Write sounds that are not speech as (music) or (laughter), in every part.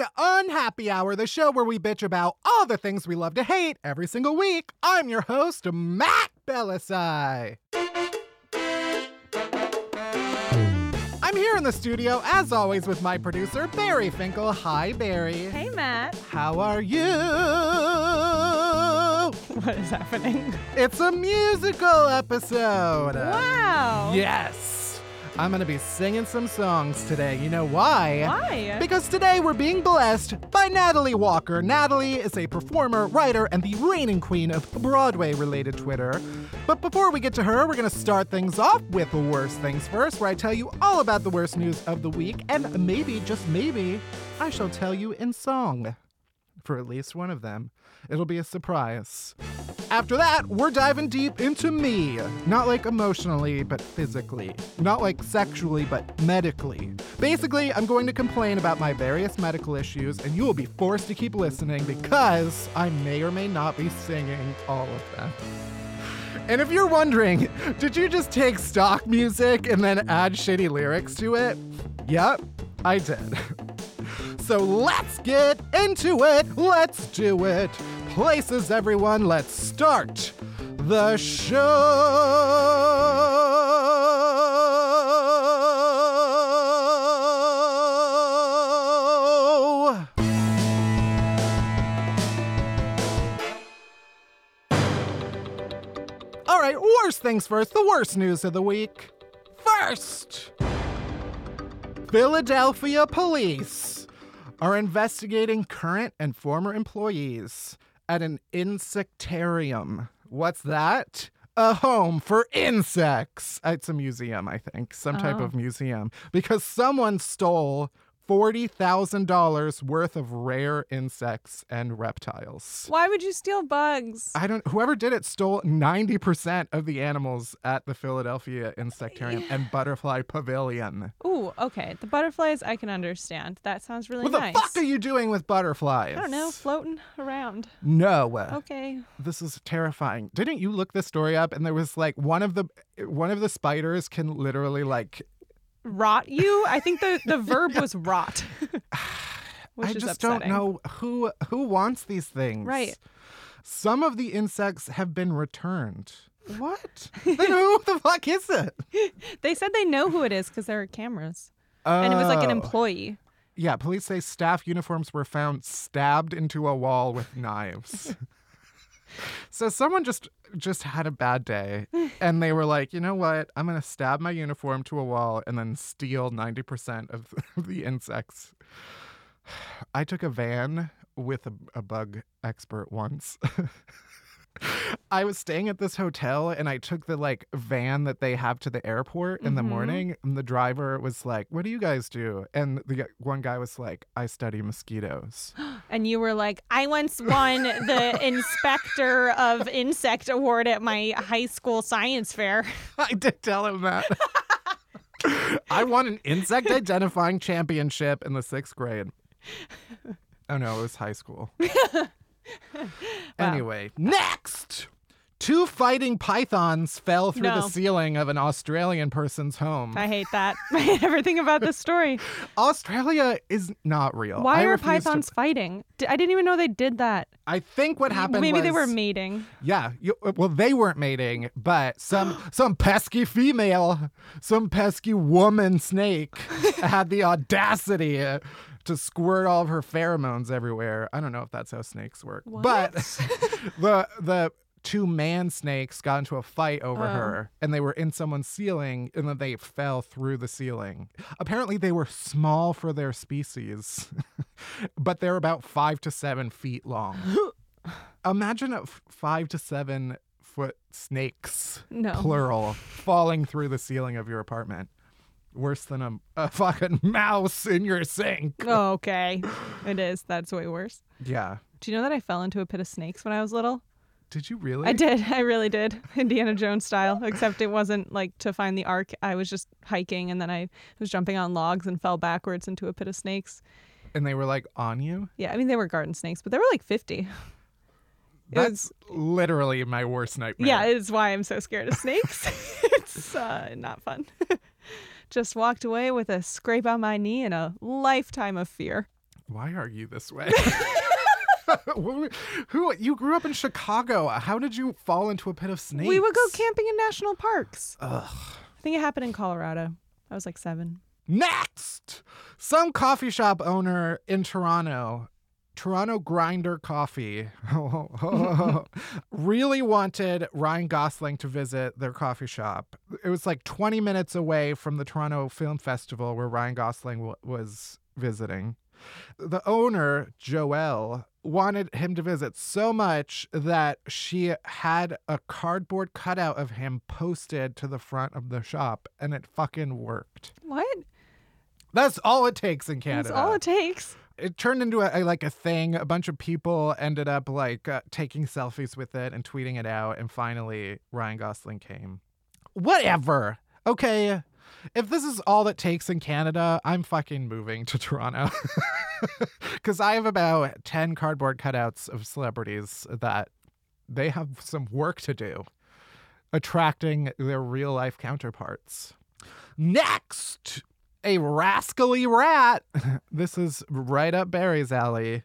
Welcome to Unhappy Hour, the show where we bitch about all the things we love to hate every single week. I'm your host, Matt Bellassai. I'm here in the studio, as always, with my producer, Barry Finkel. Hi, Barry. Hey, Matt. How are you? (laughs) What is happening? It's a musical episode. Wow. Yes. I'm going to be singing some songs today. You know why? Why? Because today we're being blessed by Natalie Walker. Natalie is a performer, writer, and the reigning queen of Broadway related Twitter. But before we get to her, we're going to start things off with the worst things first, where I tell you all about the worst news of the week, and maybe, just maybe, I shall tell you in song. For at least one of them. It'll be a surprise. After that, we're diving deep into me. Not like emotionally, but physically. Not like sexually, but medically. Basically, I'm going to complain about my various medical issues, and you will be forced to keep listening because I may or may not be singing all of them. And if you're wondering, did you just take stock music and then add shitty lyrics to it? Yep, I did. (laughs) So let's get into it. Let's do it. Places, everyone. Let's start the show. All right, worst things first. The worst news of the week. First, Philadelphia police are investigating current and former employees at an insectarium. What's that? A home for insects. It's a museum, I think, some type Oh. of museum, because someone stole $40,000 worth of rare insects and reptiles. Why would you steal bugs? I don't whoever did it stole 90% of the animals at the Philadelphia Insectarium and Butterfly Pavilion. Ooh, okay. The butterflies I can understand. That sounds really nice. What the fuck are you doing with butterflies? I don't know, floating around. No. Okay. This is terrifying. Didn't you look this story up and there was like one of the one of the spiders can literally like Rot you? I think the, the verb was rot. (laughs) Which I just upsetting. don't know who who wants these things. Right. Some of the insects have been returned. What? (laughs) then who the fuck is it? They said they know who it is because there are cameras. And it was like an Oh. employee. Yeah, police say staff uniforms were found stabbed into a wall with knives. (laughs) so someone just just had a bad day (sighs) and they were like, "You know what? I'm going to stab my uniform to a wall and then steal 90% (laughs) of the insects." (sighs) I took a van with a, a bug expert once. (laughs) (laughs) I was staying at this hotel and I took the like van that they have to the airport in the Mhm. morning and the driver was like, "What do you guys do?" And the one guy was like, "I study mosquitoes." (gasps) And you were like, I once won the (laughs) Inspector of Insect Award at my high school science fair. (laughs) I did tell him that. I won an insect identifying championship in the 6th grade. Oh no, it was high school. (laughs) Anyway, next. Two fighting pythons fell through the ceiling of an Australian person's home. I hate that. (laughs) I hate everything about this story. (laughs) Australia is not real. Why I are refuse to- pythons fighting? I didn't even know they did that. I think what happened Maybe they were mating. Yeah, you, well, they weren't mating, but some (gasps) some pesky female, some pesky woman snake had the audacity to squirt all of her pheromones everywhere. I don't know if that's how snakes work, but (laughs) the the two man snakes got into a fight over Oh. her, and they were in someone's ceiling, and then they fell through the ceiling. Apparently, they were small for their species, (laughs) but they're about five to seven feet long. (gasps) Imagine a f- five to seven foot snakes, No. plural, falling through the ceiling of your apartment. Worse than a, a fucking (laughs) mouse in your sink. Oh, (laughs) okay. It is. That's way worse. Yeah. Do you know that I fell into a pit of snakes when I was little? Did you really? I did. I really did. (laughs) Indiana Jones style, except it wasn't like to find the ark. I was just hiking and then I was jumping on logs and fell backwards into a pit of snakes. And they were like on you? Yeah, I mean, they were garden snakes, but they were like 50. It That's literally my worst nightmare. Yeah, it's why I'm so scared of snakes. it's uh, not fun. Just walked away with a scrape on my knee and a lifetime of fear. Why are you this way? (laughs) (laughs) Who, you grew up in Chicago? How did you fall into a pit of snakes? We would go camping in national parks. Ugh. I think it happened in Colorado. I was like seven. Next, some coffee shop owner in Toronto, Toronto Grinder Coffee, (laughs) really wanted Ryan Gosling to visit their coffee shop. It was like 20 minutes away from the Toronto Film Festival where Ryan Gosling w- was visiting. The owner, Joelle, wanted him to visit so much that she had a cardboard cutout of him posted to the front of the shop, and it fucking worked. What? That's all it takes in Canada. That's all it takes. It turned into a, a- like a thing. A bunch of people ended up like uh, taking selfies with it and tweeting it out, and finally Ryan Gosling came. Whatever. Okay. If this is all it takes in Canada, I'm fucking moving to Toronto. (laughs) Because I have about 10 cardboard cutouts of celebrities that they have some work to do attracting their real life counterparts. Next, a rascally rat. (laughs) This is right up Barry's alley.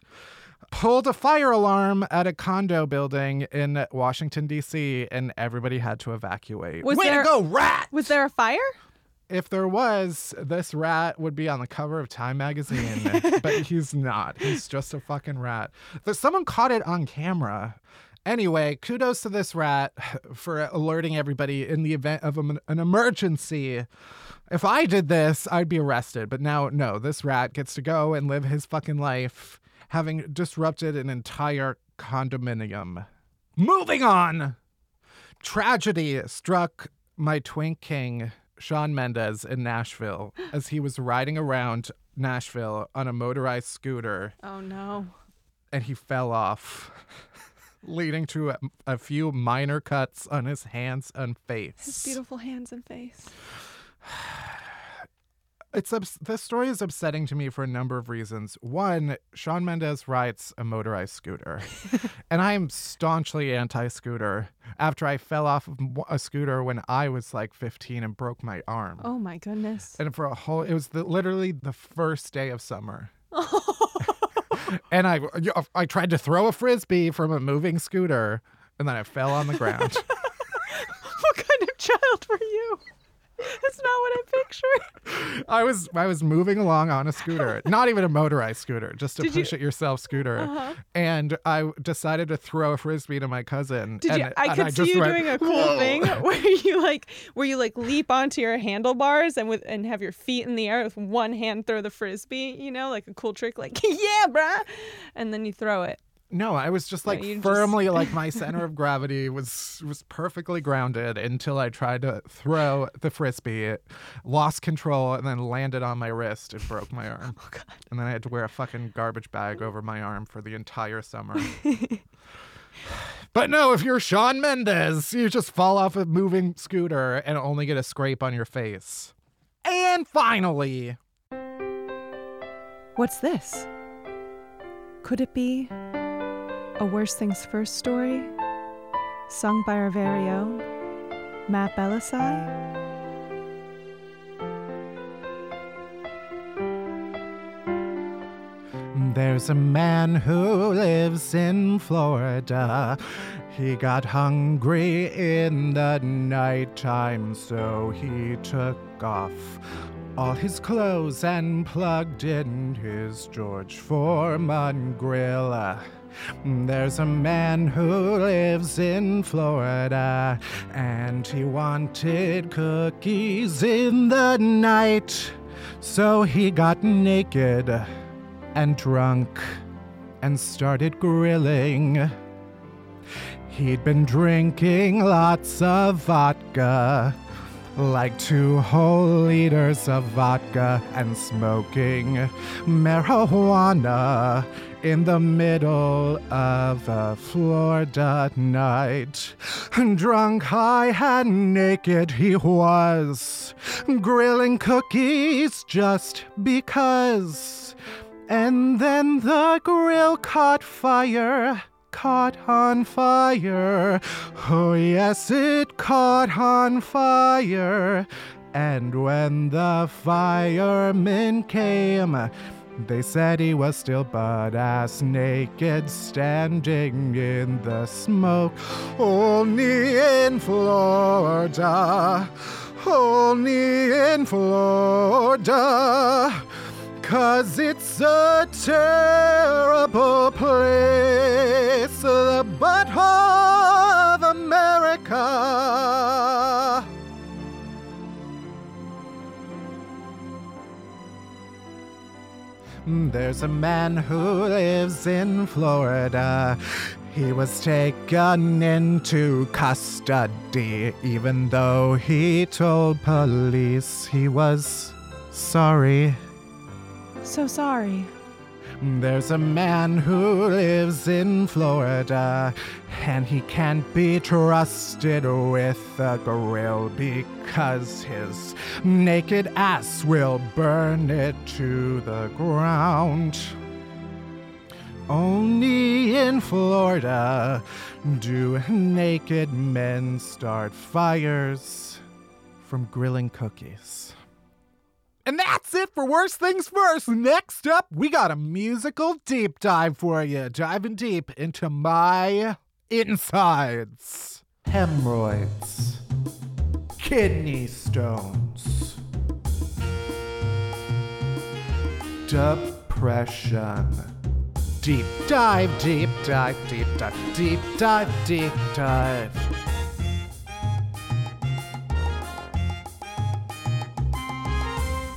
Pulled a fire alarm at a condo building in Washington, D.C., and everybody had to evacuate. Was Way there- to go, rat! Was there a fire? If there was, this rat would be on the cover of Time magazine, (laughs) but he's not. He's just a fucking rat. Someone caught it on camera. Anyway, kudos to this rat (laughs) for alerting everybody in the event of an, emergency. If I did this, I'd be arrested. But now, no, this rat gets to go and live his fucking life, having disrupted an entire condominium. Moving on. Tragedy struck my twink king, Shawn Mendes, in Nashville (gasps) as he was riding around Nashville on a motorized scooter Oh no. and he fell off, (laughs) leading to a, a few minor cuts on his hands and face. His beautiful hands and face. (sighs) It's this story is upsetting to me for a number of reasons. One, Shawn Mendes rides a motorized scooter, (laughs) and I am staunchly anti-scooter. After I fell off of a scooter when I was like 15 and broke my arm, Oh my goodness. and for a whole, it was the, literally the first day of summer. (laughs) Oh. (laughs) and I, I tried to throw a frisbee from a moving scooter, and then I fell on the ground. (laughs) what kind of child were you? That's not what I pictured. I was I was moving along on a scooter, not even a motorized scooter, just a Did you- push it yourself scooter. Uh-huh. And I decided to throw a frisbee to my cousin. Did and, you? I and could see just you went, doing a cool "Whoa." thing (laughs) where you like, where you like leap onto your handlebars and with and have your feet in the air with one hand throw the frisbee. You know, like a cool trick, like (laughs) yeah, bruh, and then you throw it. No, I was just like you just- firmly like (laughs) my center of gravity was was perfectly grounded until I tried to throw the frisbee, it lost control, and then landed on my wrist and broke my arm. (laughs) Oh God. And then I had to wear a fucking garbage bag over my arm for the entire summer. (laughs) but no, if you're Shawn Mendes, you just fall off a moving scooter and only get a scrape on your face. And finally, What's this? Could it be a Worst Things First story? Sung by our very own Matt Bellassai? There's a man who lives in Florida. He got hungry in the nighttime, so he took off all his clothes and plugged in his George Foreman grill. There's a man who lives in Florida, and he wanted cookies in the night, so he got naked and drunk and started grilling. He'd been drinking lots of vodka, like two whole liters of vodka and smoking marijuana in the middle of a Florida night. Drunk, high, and naked he was, grilling cookies just because. And then the grill caught fire caught on fire. Oh, yes, it caught on fire. And when the firemen came, they said he was still butt ass naked, standing in the smoke. Only in Florida, only in Florida. Cause it's a terrible place, the butthole of America. There's a man who lives in Florida. He was taken into custody, even though he told police he was sorry. So sorry. There's a man who lives in Florida, and he can't be trusted with a grill because his naked ass will burn it to the ground. Only in Florida do naked men start fires from grilling cookies. And that's it for Worst Things First. Next up, we got a musical deep dive for you, diving deep into my insides. Hemorrhoids, kidney stones, depression. Deep dive, deep dive, deep dive, deep dive, deep dive.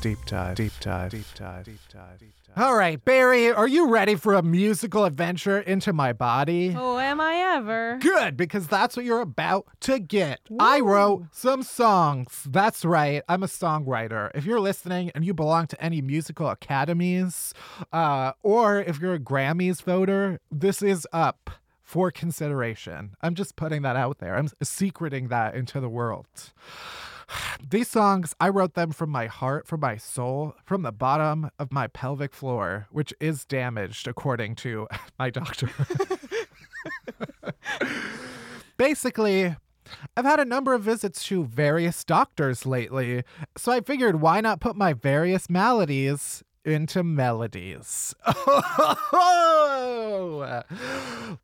Deep dive, deep dive, deep dive, deep dive, deep dive. All right, Barry, are you ready for a musical adventure into my body? Oh, am I ever? Good, because that's what you're about to get. I wrote some songs. That's right. I'm a songwriter. If you're listening and you belong to any musical academies, uh, or if you're a Grammys voter, this is up for consideration. I'm just putting that out there. I'm secreting that into the world. These songs, I wrote them from my heart, from my soul, from the bottom of my pelvic floor, which is damaged according to (laughs) my doctor. (laughs) Basically, I've had a number of visits to various doctors lately, so I figured why not put my various maladies into melodies? (laughs)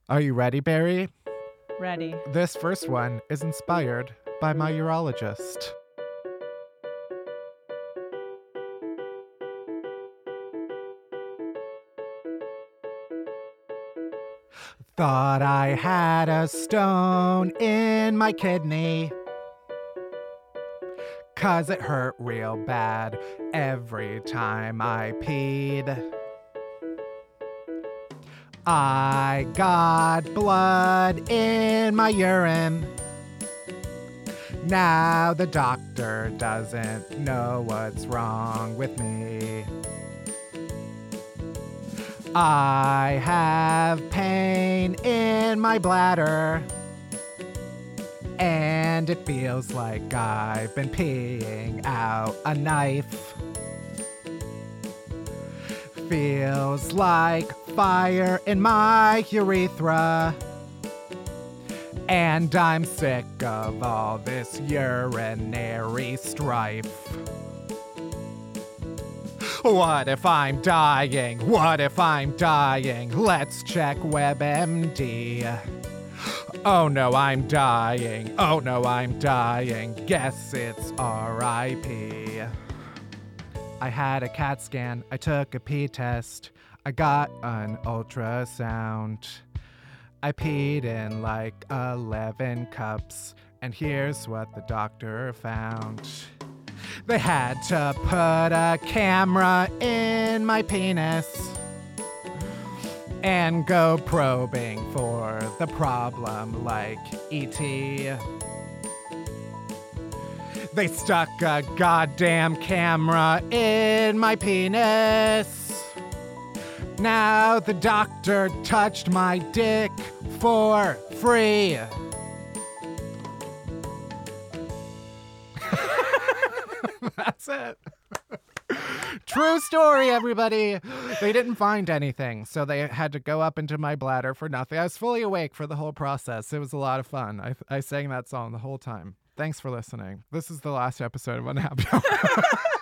Are you ready, Barry? Ready. This first one is inspired by my urologist. Thought I had a stone in my kidney. Cause it hurt real bad every time I peed. I got blood in my urine. Now the doctor doesn't know what's wrong with me. I have pain in my bladder. And it feels like I've been peeing out a knife. Feels like fire in my urethra. And I'm sick of all this urinary strife. What if I'm dying? What if I'm dying? Let's check WebMD. Oh no, I'm dying. Oh no, I'm dying. Guess it's RIP. I had a CAT scan. I took a pee test. I got an ultrasound. I peed in like 11 cups, and here's what the doctor found. They had to put a camera in my penis and go probing for the problem like E.T. They stuck a goddamn camera in my penis. Now the doctor touched my dick for free. (laughs) That's it. True story, everybody. They didn't find anything, so they had to go up into my bladder for nothing. I was fully awake for the whole process. It was a lot of fun. I, I sang that song the whole time. Thanks for listening. This is the last episode of Unhappy. (laughs)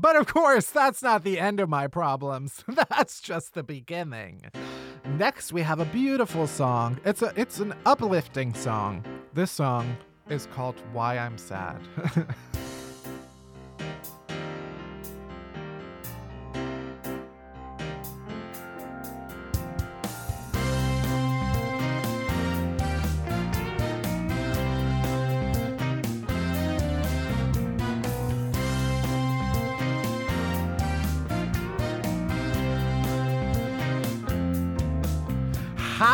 but of course, that's not the end of my problems. (laughs) That's just the beginning. Next, we have a beautiful song. It's a it's an uplifting song. This song is called Why I'm Sad. (laughs)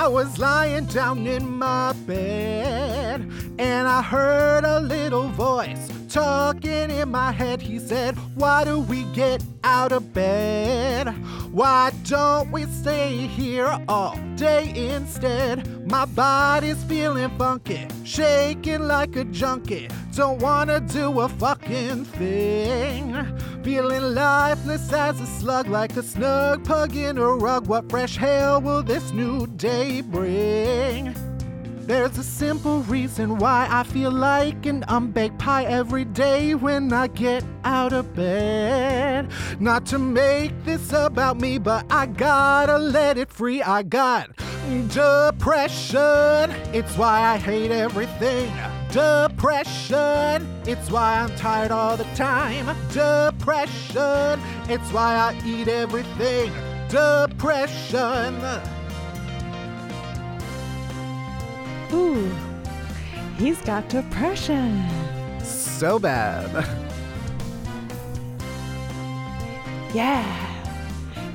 I was lying down in my bed and I heard a little voice talking in my head. He said, Why do we get out of bed? Why don't we stay here all day instead? My body's feeling funky, shaking like a junkie. Don't wanna do a fucking thing. Feeling lifeless as a slug, like a snug pug in a rug. What fresh hell will this new day bring? There's a simple reason why I feel like an unbaked pie every day when I get out of bed. Not to make this about me, but I gotta let it free. I got depression, it's why I hate everything. Depression, it's why I'm tired all the time. Depression, it's why I eat everything. Depression. Ooh, he's got depression. So bad. (laughs) Yeah,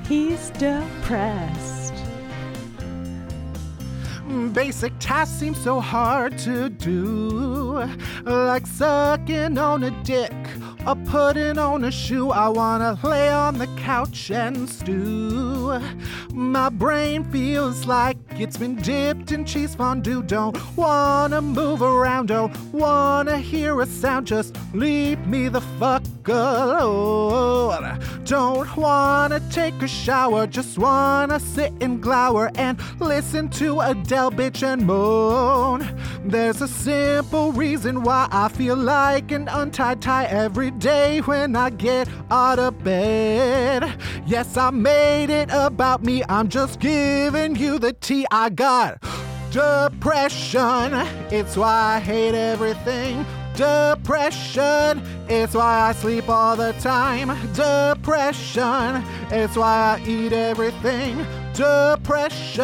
he's depressed. Basic tasks seem so hard to do, like sucking on a dick or putting on a shoe. I wanna lay on the couch and stew. My brain feels like it's been dipped in cheese fondue. Don't wanna move around, don't wanna hear a sound. Just leave me the fuck alone. Don't wanna take a shower, just wanna sit and glower and listen to Adele bitch and moan. There's a simple reason why I feel like an untied tie every day when I get out of bed. Yes, I made it about me, I'm just giving you the tea I got. Depression, it's why I hate everything. Depression, it's why I sleep all the time. Depression, it's why I eat everything. Depression.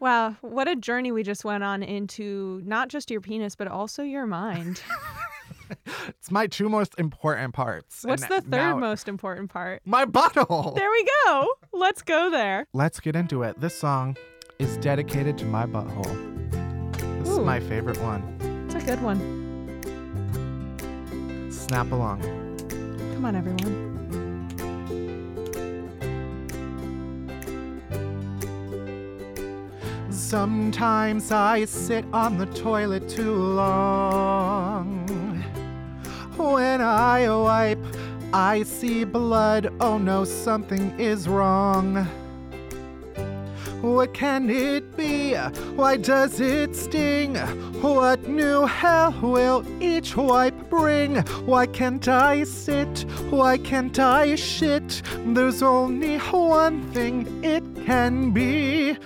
Wow, what a journey we just went on into not just your penis, but also your mind. (laughs) It's my two most important parts. What's and the third now- most important part? My butthole. There we go. Let's go there. Let's get into it. This song is dedicated to my butthole. This is my favorite one. It's a good one. Snap along. Come on, everyone. Sometimes I sit on the toilet too long. When I wipe, I see blood. Oh no, something is wrong. What can it be? Why does it sting? What new hell will each wipe bring? Why can't I sit? Why can't I shit? There's only one thing it can be.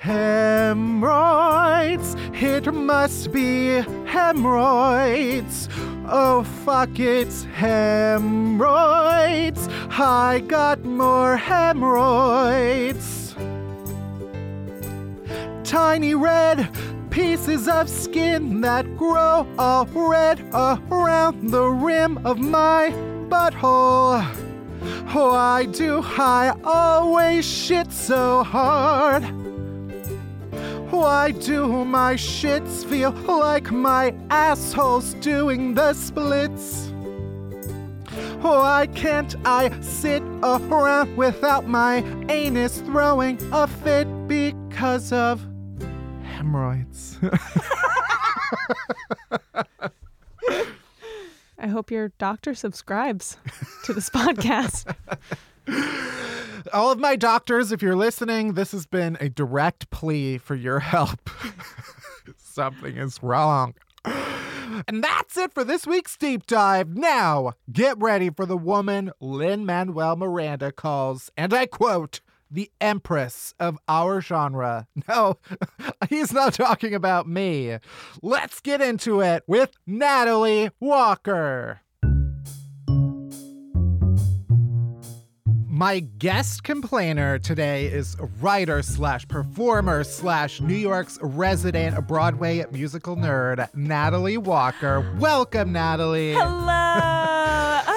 Hemorrhoids, it must be hemorrhoids. Oh fuck, it's hemorrhoids. I got more hemorrhoids. Tiny red pieces of skin that grow all red around the rim of my butthole. Oh, Why do I always shit so hard? Why do my shits feel like my asshole's doing the splits? Why can't I sit around without my anus throwing a fit because of hemorrhoids? (laughs) I hope your doctor subscribes to this podcast. (laughs) All of my doctors, if you're listening, this has been a direct plea for your help. (laughs) Something is wrong. And that's it for this week's deep dive. Now, get ready for the woman Lin Manuel Miranda calls, and I quote, the empress of our genre. (laughs) No, (laughs) he's not talking about me. Let's get into it with Natalie Walker. My guest complainer today is writer slash performer slash New York's resident Broadway musical nerd, Natalie Walker. Welcome, Natalie. Hello. (laughs)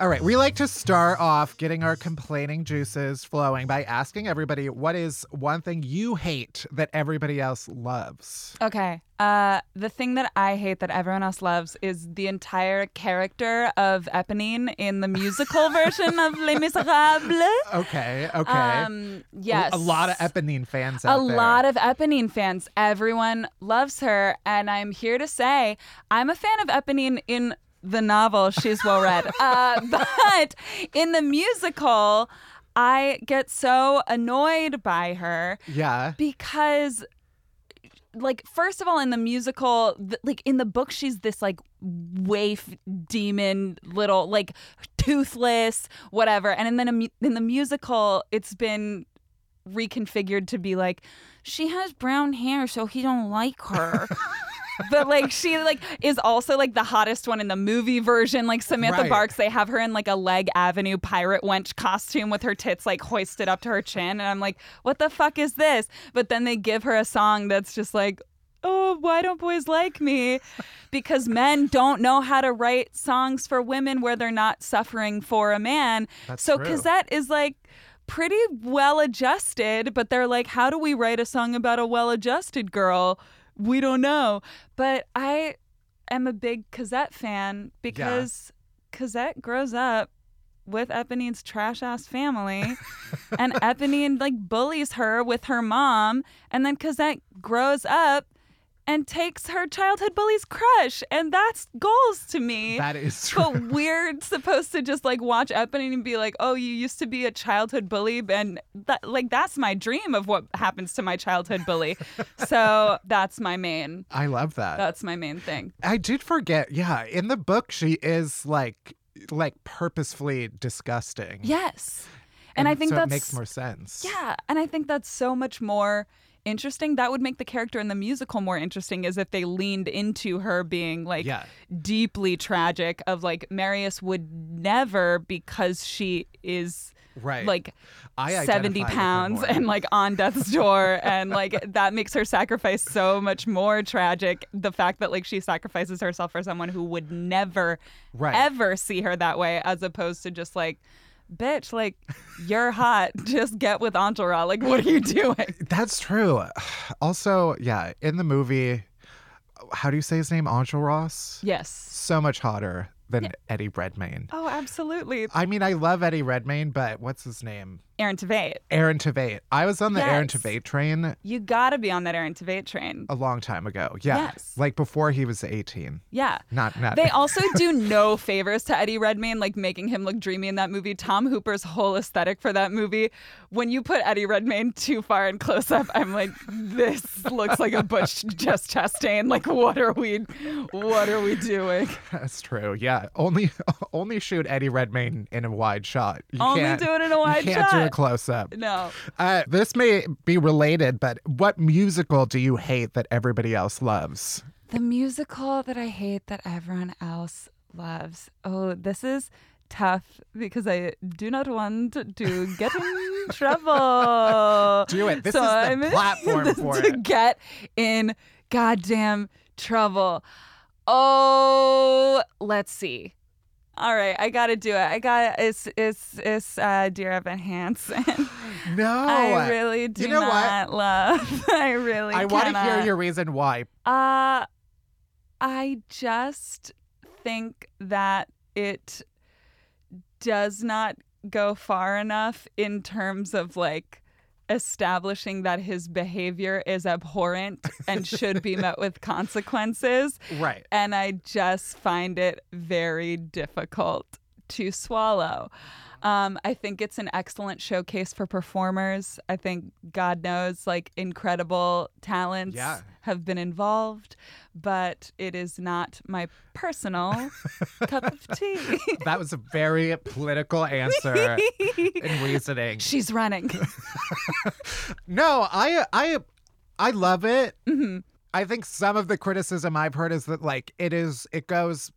All right, we like to start off getting our complaining juices flowing by asking everybody what is one thing you hate that everybody else loves? Okay. Uh, the thing that I hate that everyone else loves is the entire character of Eponine in the musical (laughs) version of Les Miserables. Okay, okay. Um, yes. A lot of Eponine fans a there. lot of Eponine fans. Everyone loves her, and I'm here to say I'm a fan of Eponine in the novel. She's well read, (laughs) uh, but in the musical, I get so annoyed by her Yeah. because like first of all in the musical th- like in the book she's this like waif demon little like toothless whatever and then in, in the musical it's been reconfigured to be like she has brown hair so he don't like her (laughs) but like she like is also like the hottest one in the movie version like samantha Right. barks they have her in like a leg avenue pirate wench costume with her tits like hoisted up to her chin and i'm like what the fuck is this but then they give her a song that's just like oh why don't boys like me because men don't know how to write songs for women where they're not suffering for a man That's so true. Cosette is like pretty well adjusted, but they're like, how do we write a song about a well adjusted girl? We don't know. But I am a big Cosette fan because Cosette grows up with Eponine's trash ass family (laughs) and Eponine like bullies her with her mom and then Cosette grows up and takes her childhood bully's crush and that's goals to me That is (laughs) true. but we're supposed to just like watch Eponine and be like, "Oh, you used to be a childhood bully," and that like that's my dream of what happens to my childhood bully. (laughs) so that's my main. I love that. That's my main thing. I did forget. Yeah, in the book she is like like purposefully disgusting. Yes, and, I think so that's it makes more sense. yeah, and I think that's so much more interesting. That would make the character in the musical more interesting, is if they leaned into her being like Yeah. deeply tragic. Of like Marius would never because she is Right. like I 70 identify with her pounds and like on death's door (laughs) and like that makes her sacrifice so much more tragic the fact that like she sacrifices herself for someone who would never Right. ever see her that way as opposed to just like bitch like you're hot (laughs) just get with Enjolras like what are you doing That's true. (sighs) Also, yeah, in the movie, how do you say his name? Angel Ross? yes So much hotter than Eddie Redmayne. oh absolutely I mean, I love Eddie Redmayne, but what's his name? Aaron Tveit Aaron Tveit. I was on the Aaron Tveit train you gotta be on that Aaron Tveit train a long time ago. Yeah. Yes. Like before he was 18. yeah Not not They (laughs) also do no favors to Eddie Redmayne, like making him look dreamy in that movie. Tom Hooper's whole aesthetic for that movie, when you put Eddie Redmayne too far in close up, I'm like, this looks like a Butch (laughs) Jess Chastain. Like, what are we, what are we doing? (laughs) That's true. Yeah. Only only shoot Eddie Redmayne in a wide shot. You Only do it in a wide you can't do a shot. Close up. No, Uh, this may be related, but what musical do you hate that everybody else loves? the musical that I hate that everyone else loves. Oh, this is tough because I do not want to get in (laughs) trouble. Do it. This So is the I'm (laughs) platform for to it. get in goddamn trouble. Oh, let's see. All right, I gotta do it. I got it's it's it's uh, Dear Evan Hansen. (laughs) No. I really do You know what? not love. (laughs) I really. I want to hear your reason why. Uh, I just think that it does not go far enough in terms of like establishing that his behavior is abhorrent and should be met with (laughs) consequences. Right. And I just find it very difficult to swallow. Um, I think it's an excellent showcase for performers. I think God knows, like incredible talents Yeah. have been involved, but it is not my personal (laughs) cup of tea. That was a very political answer (laughs) and reasoning. She's running. (laughs) No, I I I love it. hmm I think some of the criticism I've heard is that like it is it goes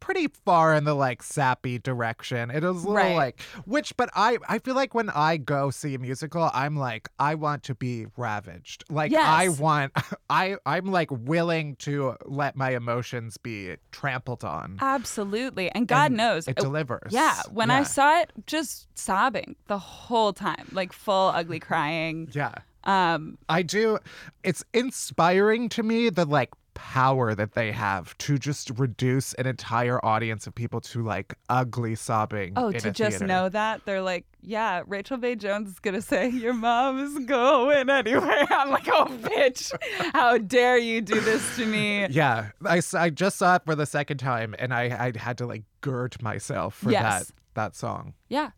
pretty far in the like sappy direction. It is a little Right. like which but I I feel like when I go see a musical, I'm like I want to be ravaged. Like I want (laughs) I I'm like willing to let my emotions be trampled on. Absolutely. And God And knows. it uh, delivers. Yeah, when I saw it, just sobbing the whole time, like full ugly crying. Yeah. Um, I do. It's inspiring to me the like power that they have to just reduce an entire audience of people to like ugly sobbing. oh, to just theater. know that they're like, yeah, Rachel Bay Jones is gonna say your mom is going anywhere. (laughs) I'm like, oh, bitch, how dare you do this to me? (laughs) Yeah, I, I just saw it for the second time, and I I had to like gird myself for Yes. that that song, Yeah.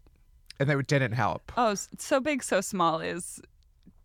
and it didn't help. Oh, so big, so small is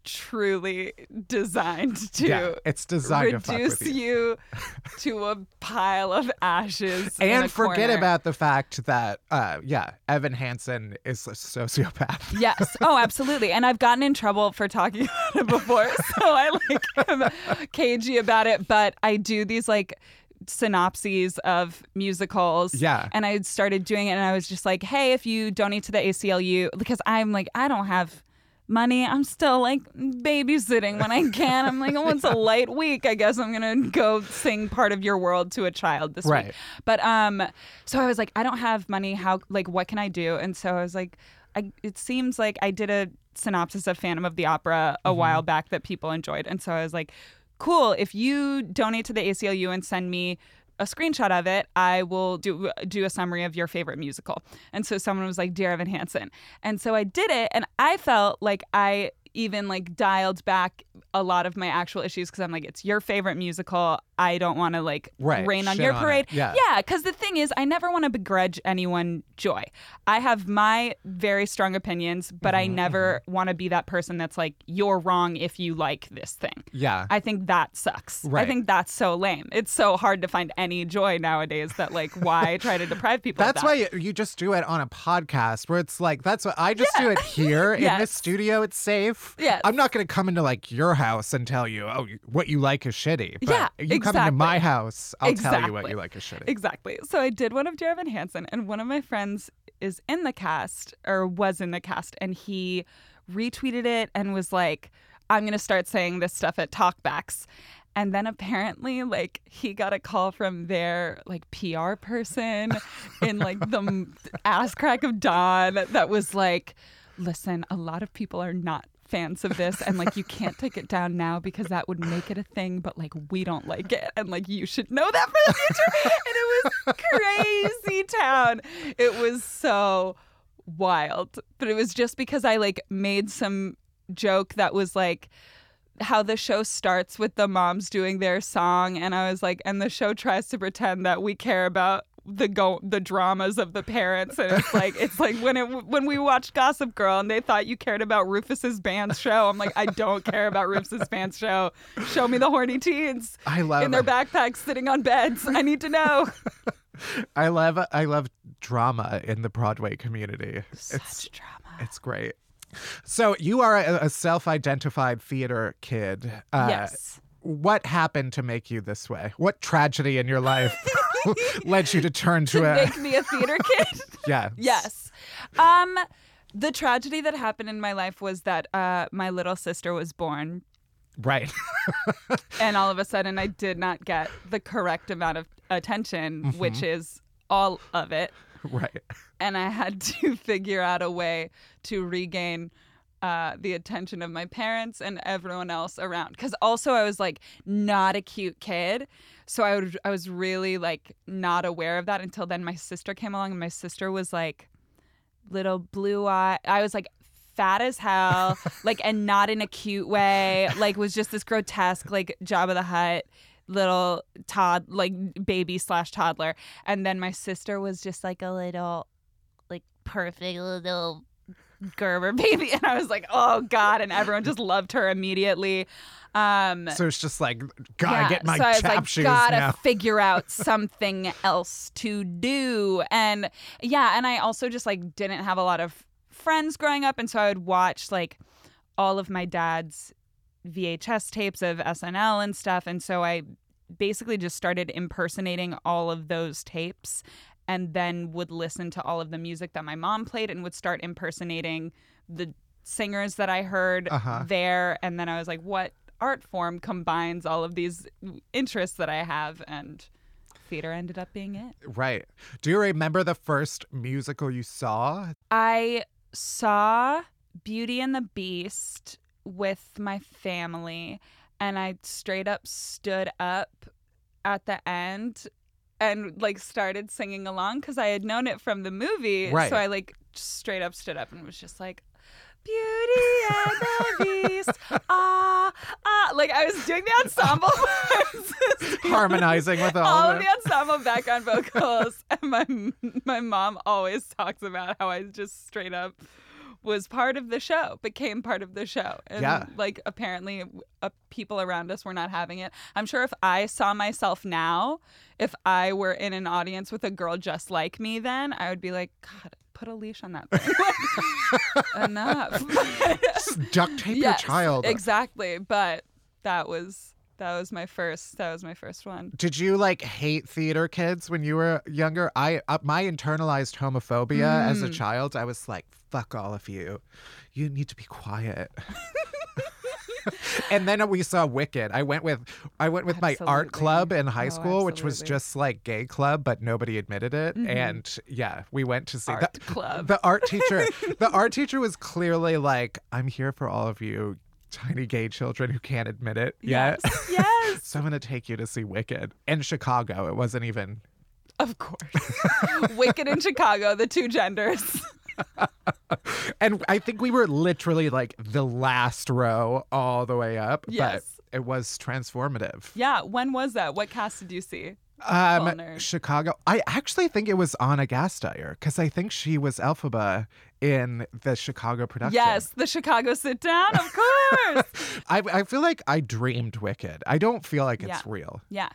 truly designed to yeah, it's designed to reduce with you. you (laughs) to a pile of ashes And forget corner. about the fact that, uh, yeah, Evan Hansen is a sociopath. Yes. Oh, (laughs) absolutely. And I've gotten in trouble for talking (laughs) about it before, so I like am cagey about it. But I do these like synopses of musicals. Yeah. And I started doing it, and I was just like, "Hey, if you donate to the ACLU, because I'm like, I don't have." Money, I'm still like babysitting when I can. I'm like, oh, it's a (laughs) light week. I guess I'm gonna go sing part of your world to a child this Right. week. But um, so I was like, I don't have money. How like what can I do? And so I was like, I, it seems like I did a synopsis of Phantom of the Opera a while back that people enjoyed, and so I was like, cool. If you donate to the ACLU and send me a screenshot of it, I will do do a summary of your favorite musical. And so someone was like, Dear Evan Hansen. And so I did it, and I felt like I even like dialed back a lot of my actual issues because I'm like, it's your favorite musical. I don't want to like Right, rain on shit your on it. parade. Yeah. Yeah, because the thing is, I never want to begrudge anyone joy. I have my very strong opinions, but I Mm-hmm, never want to be that person that's like, you're wrong if you like this thing. Yeah. I think that sucks. Right. I think that's so lame. It's so hard to find any joy nowadays that like why try to deprive people That's of that? why you- just do it on a podcast where it's like that's what I just do it (laughs) here in this studio. It's safe. Yeah. I'm not going to come into like your house and tell you, oh, what you like is shitty. But Yeah, you come to my house, I'll tell you what you like is shitty. Exactly. So I did one of Dear Evan Hansen, and one of my friends is in the cast or was in the cast, and he retweeted it and was like, "I'm gonna start saying this stuff at talkbacks." And then apparently, like he got a call from their like PR person in like the (laughs) ass crack of dawn that was like, "Listen, a lot of people are not." Fans of this and like you can't take it down now because that would make it a thing but like we don't like it and like you should know that for the future. And it was crazy town. It was so wild. But it was just because i like made some joke that was like how the show starts with the moms doing their song. And i was like and the show tries to pretend that we care about the go the dramas of the parents and it's like it's like when it when we watched Gossip Girl and they thought you cared about Rufus's band show I'm like I don't care about Rufus's band show show me the horny teens I love in their backpacks sitting on beds I need to know (laughs) I love I love drama in the Broadway community. It's such drama it's great. So you are a, a self-identified theater kid. Uh, yes What happened to make you this way? What tragedy in your life (laughs) (laughs) led you to turn to, to a make me a theater (laughs) kid yeah Yes. Um, the tragedy that happened in my life was that uh, my little sister was born, right (laughs) and all of a sudden I did not get the correct amount of attention, which is all of it. Right. and I had to figure out a way to regain uh, the attention of my parents and everyone else around. Because also I was like not a cute kid, so I would I was really like not aware of that until then. My sister came along, and my sister was like little blue eye. I was like fat as hell, (laughs) like and not in a cute way. Like was just this grotesque like Jabba the Hutt little Todd like baby slash toddler and then my sister was just like a little like perfect little Gerber baby. (laughs) And I was like oh god. And everyone just loved her immediately. Um So it's just like, gotta yeah, get my so I was like, shoes gotta now. figure out (laughs) something else to do. And yeah, and I also just like didn't have a lot of friends growing up, and so I would watch like all of my dad's VHS tapes of SNL and stuff, and so I basically just started impersonating all of those tapes and then would listen to all of the music that my mom played and would start impersonating the singers that I heard Uh-huh. there and then I was like what art form combines all of these interests that I have and theater ended up being it. Right. Do you remember the first musical you saw? I saw Beauty and the Beast with my family, and I straight up stood up at the end and like started singing along because I had known it from the movie. Right. So I like straight up stood up and was just like, Beauty and the (laughs) Beast, ah, ah. Like I was doing the ensemble. (laughs) Harmonizing with all, all of of the ensemble background (laughs) vocals and my my mom always talks about how I just straight up was part of the show became part of the show and Yeah. like apparently uh, people around us were not having it i'm sure if i saw myself now if i were in an audience with a girl just like me then i would be like god put a leash on that thing (laughs) enough (laughs) duct tape Yes, your child. exactly but that was that was my first that was my first one Did you like hate theater kids when you were younger? I uh, my internalized homophobia as Mm. a child, I was like, "Fuck all of you. You need to be quiet." and then we saw Wicked. I went with I went with my art club in high Oh, school, which was. Mm-hmm. just like gay club, but nobody admitted it. And yeah, we went to see Art the club. The art teacher, (laughs) the art teacher was clearly like, "I'm here for all of you." Tiny gay children who can't admit it yet. yes yes (laughs) So I'm gonna take you to see Wicked in Chicago. It wasn't even. Of course. (laughs) Wicked in Chicago, the two genders. (laughs) And I think we were literally like the last row all the way up. Yes. But it was transformative. Yeah, when was that? What cast did you see? Um. Chicago. I actually think it was Ana Gasteyer because I think she was Elphaba in the Chicago production. Yes, the Chicago sit down, of course. (laughs) I, I feel like I dreamed Wicked. I don't feel like it's Yeah. real. yeah.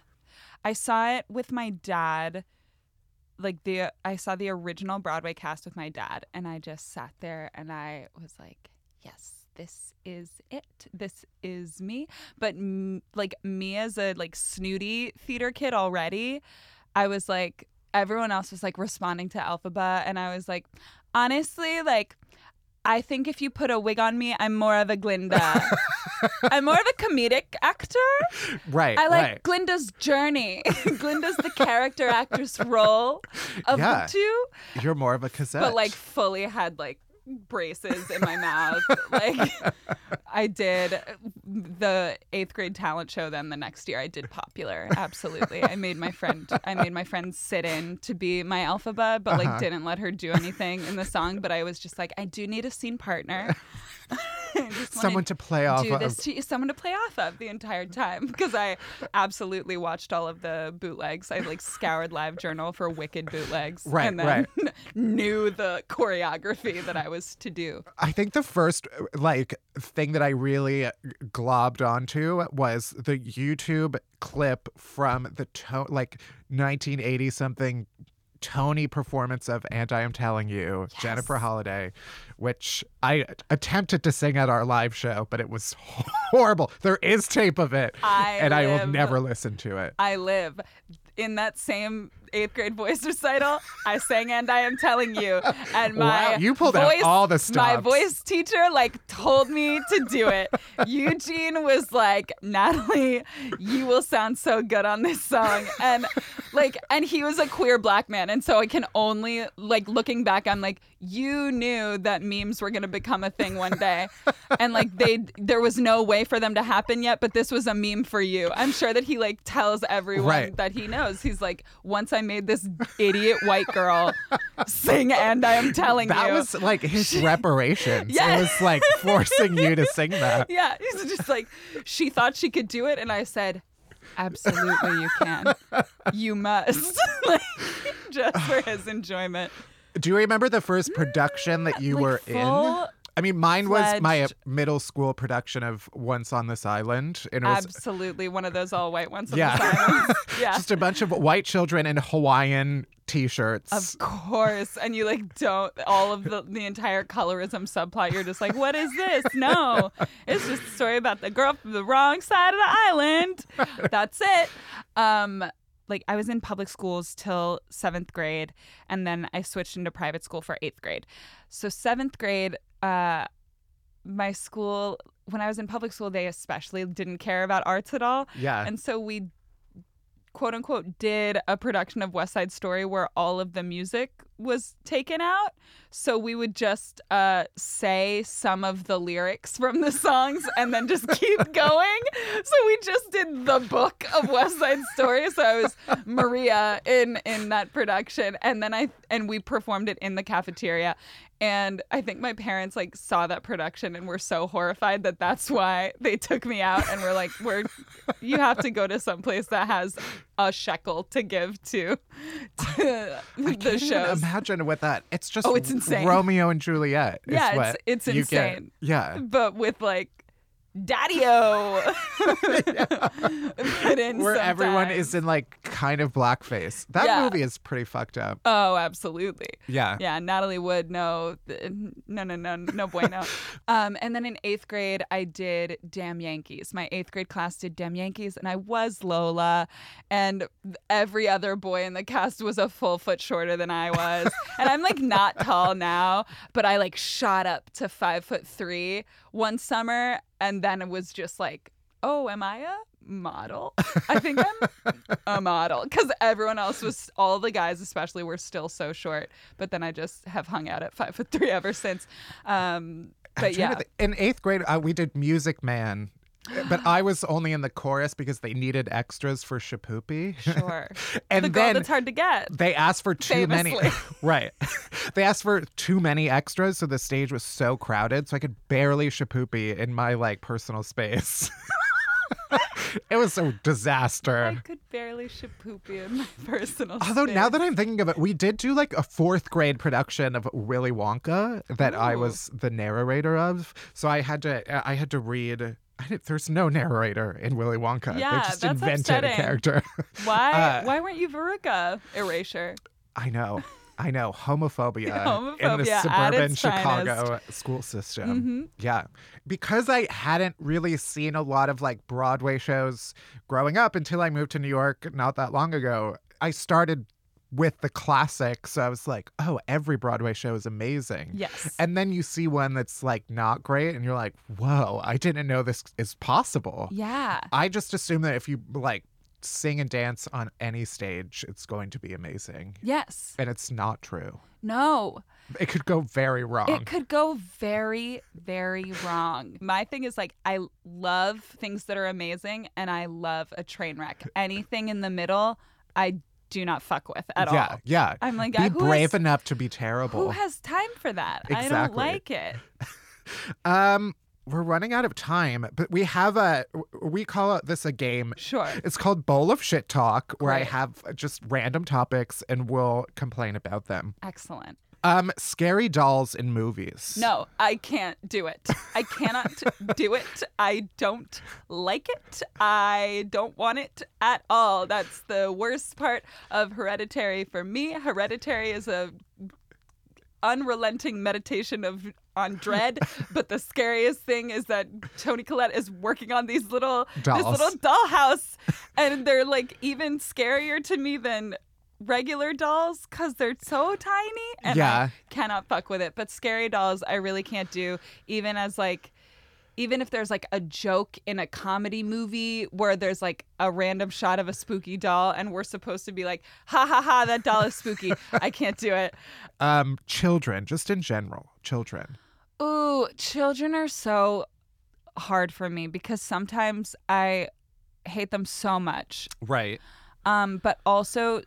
I saw it with my dad. Like the I saw the original Broadway cast with my dad and I just sat there and I was like, "Yes, this is it. This is me." But m- like me as a like snooty theater kid already, I was like everyone else was like responding to Elphaba and I was like, "Honestly, like I think if you put a wig on me, I'm more of a Glinda. (laughs) I'm more of a comedic actor. Right. I like right. Glinda's journey. (laughs) Glinda's the character actress role of Yeah. the two, You're more of a cassette. but like fully had like braces in my mouth. Like I did the eighth grade talent show. Then the next year, I did popular. Absolutely, I made my friend. I made my friend sit in to be my Elphaba, but like Uh-huh. didn't let her do anything in the song. But I was just like, I do need a scene partner. Just someone to play off do of. this to someone to play off of the entire time because I absolutely watched all of the bootlegs. I like scoured Live Journal for wicked bootlegs, Right, and then (laughs) knew the choreography that I was to do. I think the first like thing that I really globbed onto was the YouTube clip from the to- like 1980 something Tony performance of "And I Am Telling You," Jennifer Holliday, which I attempted to sing at our live show, but it was (laughs) horrible. There is tape of it, I and I will never listen to it. I live in that same eighth grade voice (laughs) recital. I sang "And I Am Telling You," and my Wow, you pulled out voice, all the stops. My voice teacher like told me to do it. (laughs) Eugene was like, "Natalie, you will sound so good on this song," and like, and he was a queer black man, and so I can only like looking back, I'm like, you knew that memes were gonna become a thing one day, and like they, there was no way for them to happen yet, but this was a meme for you. I'm sure that he like tells everyone Right. that he knows. He's like, once I made this idiot white girl sing, and I am telling you. That was like his reparations. Yes. It was like forcing you to sing that. (laughs) yeah, he's just like, she thought she could do it, and I said, absolutely, you can. You must. (laughs) like, just for his enjoyment. Do you remember the first production that you Like were in? I mean, mine was my middle school production of Once on This Island. And it was Absolutely, one of those all white ones. Yeah. Yeah, (laughs) yeah. just a bunch of white children in Hawaiian t-shirts. Of course, and you like don't all of the the entire colorism subplot. You're just like, what is this? No, it's just a story about the girl from the wrong side of the island. (laughs) That's it. Um, like I was in public schools till seventh grade, and then I switched into private school for eighth grade. So seventh grade, uh, my school when I was in public school, they especially didn't care about arts at all. yeah. And so we quote unquote did a production of West Side Story where all of the music was taken out. So we would just uh, say some of the lyrics from the songs and then just (laughs) keep going. So we just did the book of West Side Story. So I was Maria in in that production, and then I and we performed it in the cafeteria. And I think my parents like saw that production and were so horrified that that's why they took me out and were like, "We're you have to go to some place that has a shekel to give to, to I the shows." imagine what that. It's just Oh, it's insane. Romeo and Juliet. Yeah, it's- what it's you get. insane. Yeah. but with like (laughs) in Where everyone is in like kind of blackface. That Yeah. movie is pretty fucked up. oh absolutely Yeah. yeah natalie wood no no no no boy, no bueno (laughs) um and then in eighth grade i did damn yankees my eighth grade class did damn yankees and i was lola and every other boy in the cast was a full foot shorter than i was (laughs) and i'm like not tall now but i like shot up to five foot three one summer and then it was just like oh am i a model i think i'm a (laughs) model because everyone else was all the guys especially were still so short but then i just have hung out at five foot three ever since um but yeah In eighth grade, uh, we did Music Man. But I was only in the chorus because they needed extras for Shipoopi. sure (laughs) and the girl then that's hard to get they asked for too many. Famously. (laughs) right. (laughs) they asked for too many extras, so the stage was so crowded, so I could barely Shipoopi in my like personal space. it was a disaster. I could barely Shipoopi in my personal Although now that I'm thinking of it, we did do like a fourth grade production of Willy Wonka that I was the narrator of. So I had to I had to read. There's no narrator in Willy Wonka. they Yeah, just that's invented a upsetting. character. (laughs) why uh, why weren't you veruca erasure I know. I know homophobia, (laughs) in the suburban Chicago school system. Yeah, because I hadn't really seen a lot of like Broadway shows growing up until I moved to New York not that long ago. I started with the classics. So I was like, oh, every Broadway show is amazing. yes And then you see one that's like not great, and you're like, whoa, I didn't know this is possible. yeah I just assume that if you like sing and dance on any stage, it's going to be amazing. yes And it's not true. no It could go very wrong. It could go very, very wrong. My thing is like I love things that are amazing and I love a train wreck. Anything in the middle, I do not fuck with at yeah, all. yeah. yeah. I'm like, be uh, brave enough to be terrible. Who has time for that? I don't like it. (laughs) um, we're running out of time, but we have a we call it this a game. Sure. It's called Bowl of Shit Talk, where I have just random topics and we'll complain about them. Excellent. Um, scary dolls in movies. No, I can't do it. I cannot (laughs) do it. I don't like it. I don't want it at all. That's the worst part of Hereditary for me. Hereditary is a unrelenting meditation of on dread, (laughs) but the scariest thing is that Toni Collette is working on these little Dolls. this little dollhouse and they're like even scarier to me than regular dolls cuz they're so tiny and Yeah. I cannot fuck with it. But scary dolls I really can't do even as like even if there's like a joke in a comedy movie where there's like a random shot of a spooky doll and we're supposed to be like, ha ha ha, that doll is spooky. I can't do it. (laughs) Um, children, just in general, children. Ooh, children are so hard for me because sometimes I hate them so much. Right. Um, but also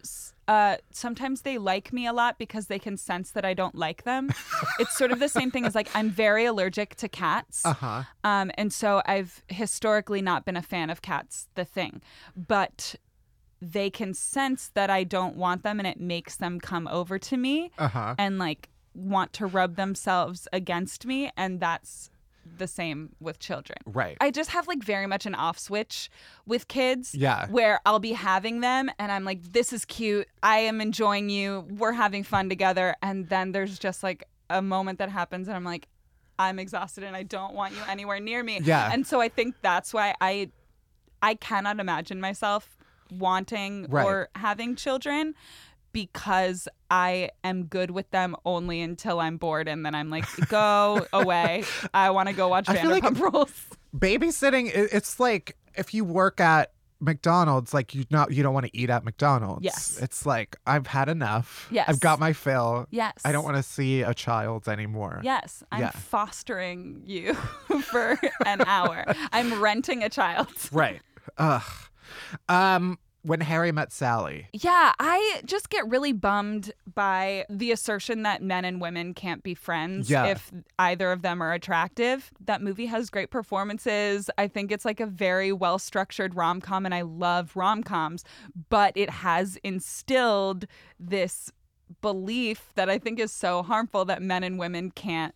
uh, sometimes they like me a lot because they can sense that I don't like them. (laughs) it's sort of the same thing as like I'm very allergic to cats. Uh huh. Um, and so I've historically not been a fan of cats, the thing. But they can sense that I don't want them and it makes them come over to me Uh huh. and like want to rub themselves against me. And that's the same with children. Right. I just have like very much an off switch with kids. Yeah. Where I'll be having them and I'm like, this is cute. I am enjoying you. We're having fun together. And then there's just like a moment that happens and I'm like, I'm exhausted and I don't want you anywhere near me. Yeah. And so I think that's why I I cannot imagine myself wanting Right. or having children because I am good with them only until I'm bored and then I'm like, go (laughs) away. I want to go watch I feel like- Vanderpump Rules. Babysitting, it's like if you work at McDonald's, like you not you don't want to eat at McDonald's. Yes. It's like I've had enough. Yes. I've got my fill. Yes. I don't want to see a child anymore. Yes, I'm Yeah. fostering you (laughs) for an hour. I'm renting a child. Right. Ugh. Um, when Harry met Sally. Yeah, I just get really bummed by the assertion that men and women can't be friends Yeah. if either of them are attractive. That movie has great performances. I think it's like a very well structured rom com, and I love rom coms, but it has instilled this belief that I think is so harmful that men and women can't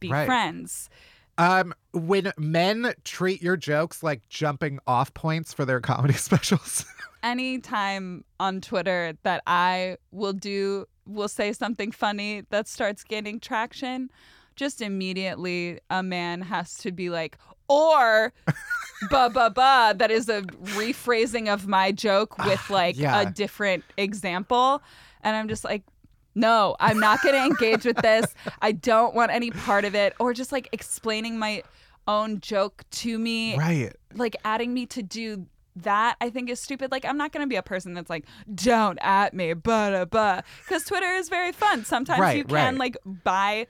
be Right. friends. Um, when men treat your jokes like jumping off points for their comedy (laughs) specials. Anytime on Twitter that I will do will say something funny that starts gaining traction, just immediately a man has to be like, or (laughs) ba ba ba that is a rephrasing of my joke ah, with like Yeah. a different example. And I'm just like, no, I'm not going to engage with this. I don't want any part of it. Or just like explaining my own joke to me right. like adding me to do that I think is stupid. Like I'm not gonna be a person that's like, don't at me, but uh, but because Twitter is very fun. Sometimes Right, you can right. like by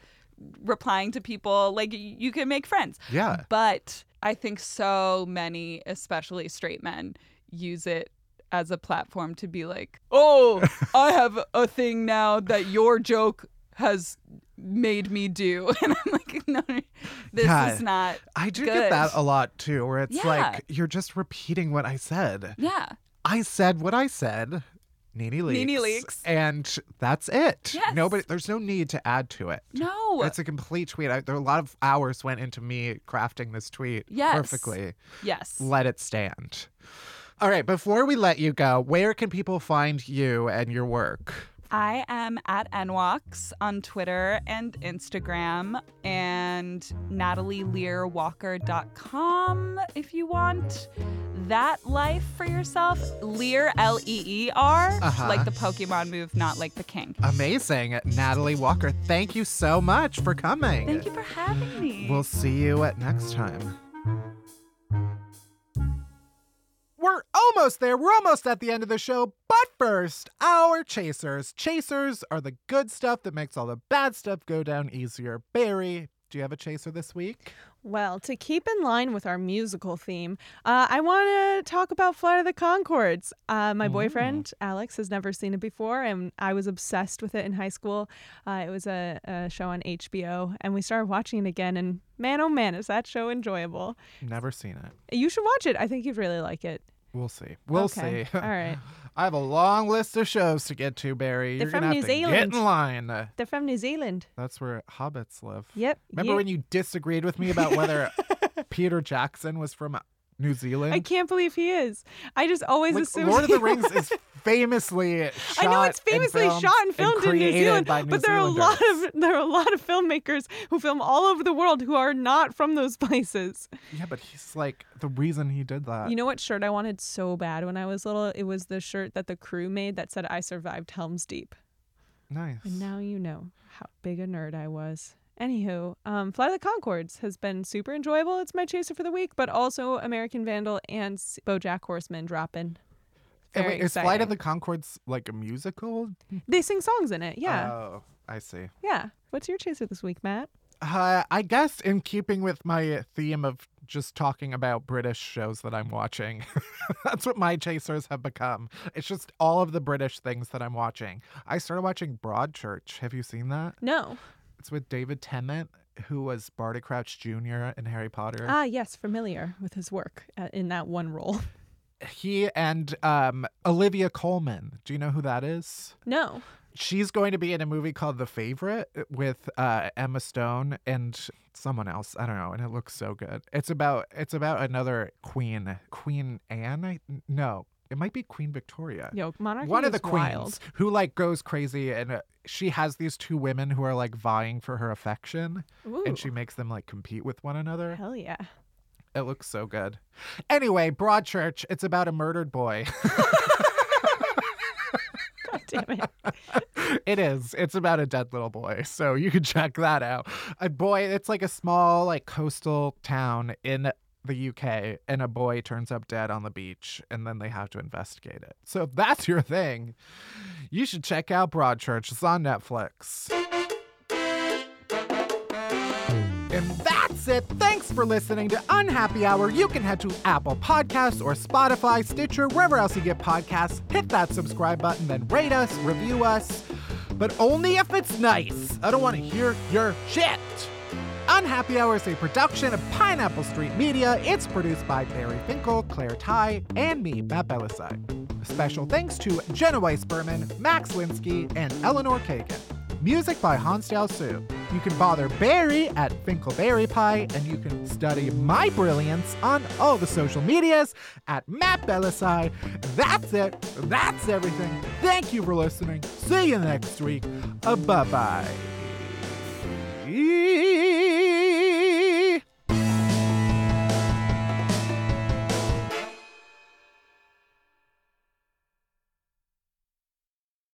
replying to people, like you can make friends. Yeah. But I think so many, especially straight men, use it as a platform to be like, oh, (laughs) I have a thing now that your joke has made me do, (laughs) and I'm like, no, this God. is not. I do good. get that a lot too, where it's Yeah. like you're just repeating what I said. Yeah. I said what I said. NeNe Leakes. NeNe Leakes. And that's it. Yes. Nobody there's no need to add to it. No. It's a complete tweet. I, there a lot of hours went into me crafting this tweet Yes. perfectly. yes. Let it stand. All right, before we let you go, where can people find you and your work? I am at NWalks on Twitter and Instagram and natalieleerwalker.com if you want that life for yourself. Leer, L E E R, Uh-huh. like the Pokemon move, not like the king. Amazing. Natalie Walker, thank you so much for coming. Thank you for having me. We'll see you at next time. We're almost there. We're almost at the end of the show. But first, our chasers. Chasers are the good stuff that makes all the bad stuff go down easier. Barry, do you have a chaser this week? Well, to keep in line with our musical theme, uh, I want to talk about Flight of the Conchords. Uh, my boyfriend, Alex, has never seen it before, and I was obsessed with it in high school. Uh, it was a, a show on HBO, and we started watching it again, and man, oh man, is that show enjoyable. Never seen it. You should watch it. I think you'd really like it. We'll see. We'll Okay. see. All right. (laughs) I have a long list of shows to get to, Barry. They're You're gonna from have New to get Zealand. in line. They're from New Zealand. That's where hobbits live. Yep. Remember yeah. when you disagreed with me about whether (laughs) Peter Jackson was from New Zealand? I can't believe he is. I just always like, assumed Lord of the Rings is famously shot I know it's and famously filmed shot and filmed in New Zealand, New but there are a lot of there are a lot of filmmakers who film all over the world who are not from those (laughs) places. Yeah, but he's like the reason he did that. You know what shirt I wanted so bad when I was little? It was the shirt that the crew made that said "I survived Helm's Deep." nice. And now you know how big a nerd I was Anywho, um, Flight of the Conchords has been super enjoyable. It's my chaser for the week, but also American Vandal and BoJack Horseman drop in. And Very wait, is Flight of the Conchords like a musical? They sing songs in it. Yeah. Oh, I see. yeah. What's your chaser this week, Matt? Uh, I guess in keeping with my theme of just talking about British shows that I'm watching, (laughs) that's what my chasers have become. It's just all of the British things that I'm watching. I started watching Broadchurch. Have you seen that? No. It's with David Tennant, who was Barty Crouch Jr. in Harry Potter. Ah, yes, familiar with his work uh, in that one role. (laughs) he and um, Olivia Colman. Do you know who that is? No. She's going to be in a movie called The Favorite with uh, Emma Stone and someone else. I don't know, and it looks so good. It's about it's about another queen, Queen Anne. I, no, it might be Queen Victoria. Yo, monarchy One of the queens wild. who like goes crazy, and uh, she has these two women who are like vying for her affection, Ooh. and she makes them like compete with one another. Hell yeah. It looks so good. Anyway, Broadchurch. It's about a murdered boy. (laughs) God damn it. it is. It's about a dead little boy. So you can check that out. A boy, it's like a small, like coastal town in the UK, and a boy turns up dead on the beach, and then they have to investigate it. So if that's your thing, you should check out Broadchurch. It's on Netflix. And that's it. Thanks for listening to Unhappy Hour. You can head to Apple Podcasts or Spotify, Stitcher, wherever else you get podcasts. Hit that subscribe button, then rate us, review us. But only if it's nice. I don't want to hear your shit. Unhappy Hour is a production of Pineapple Street Media. It's produced by Barry Finkel, Claire Ty, and me, Matt Bellassai. Special thanks to Jenna Weiss Berman, Max Linsky, and Eleanor Kagan. Music by Hansdale Hsu. You can bother Barry at Finkelberry Pie, and you can study my brilliance on all the social medias at Matt. That's it. That's everything. Thank you for listening. See you next week. Uh, bye bye.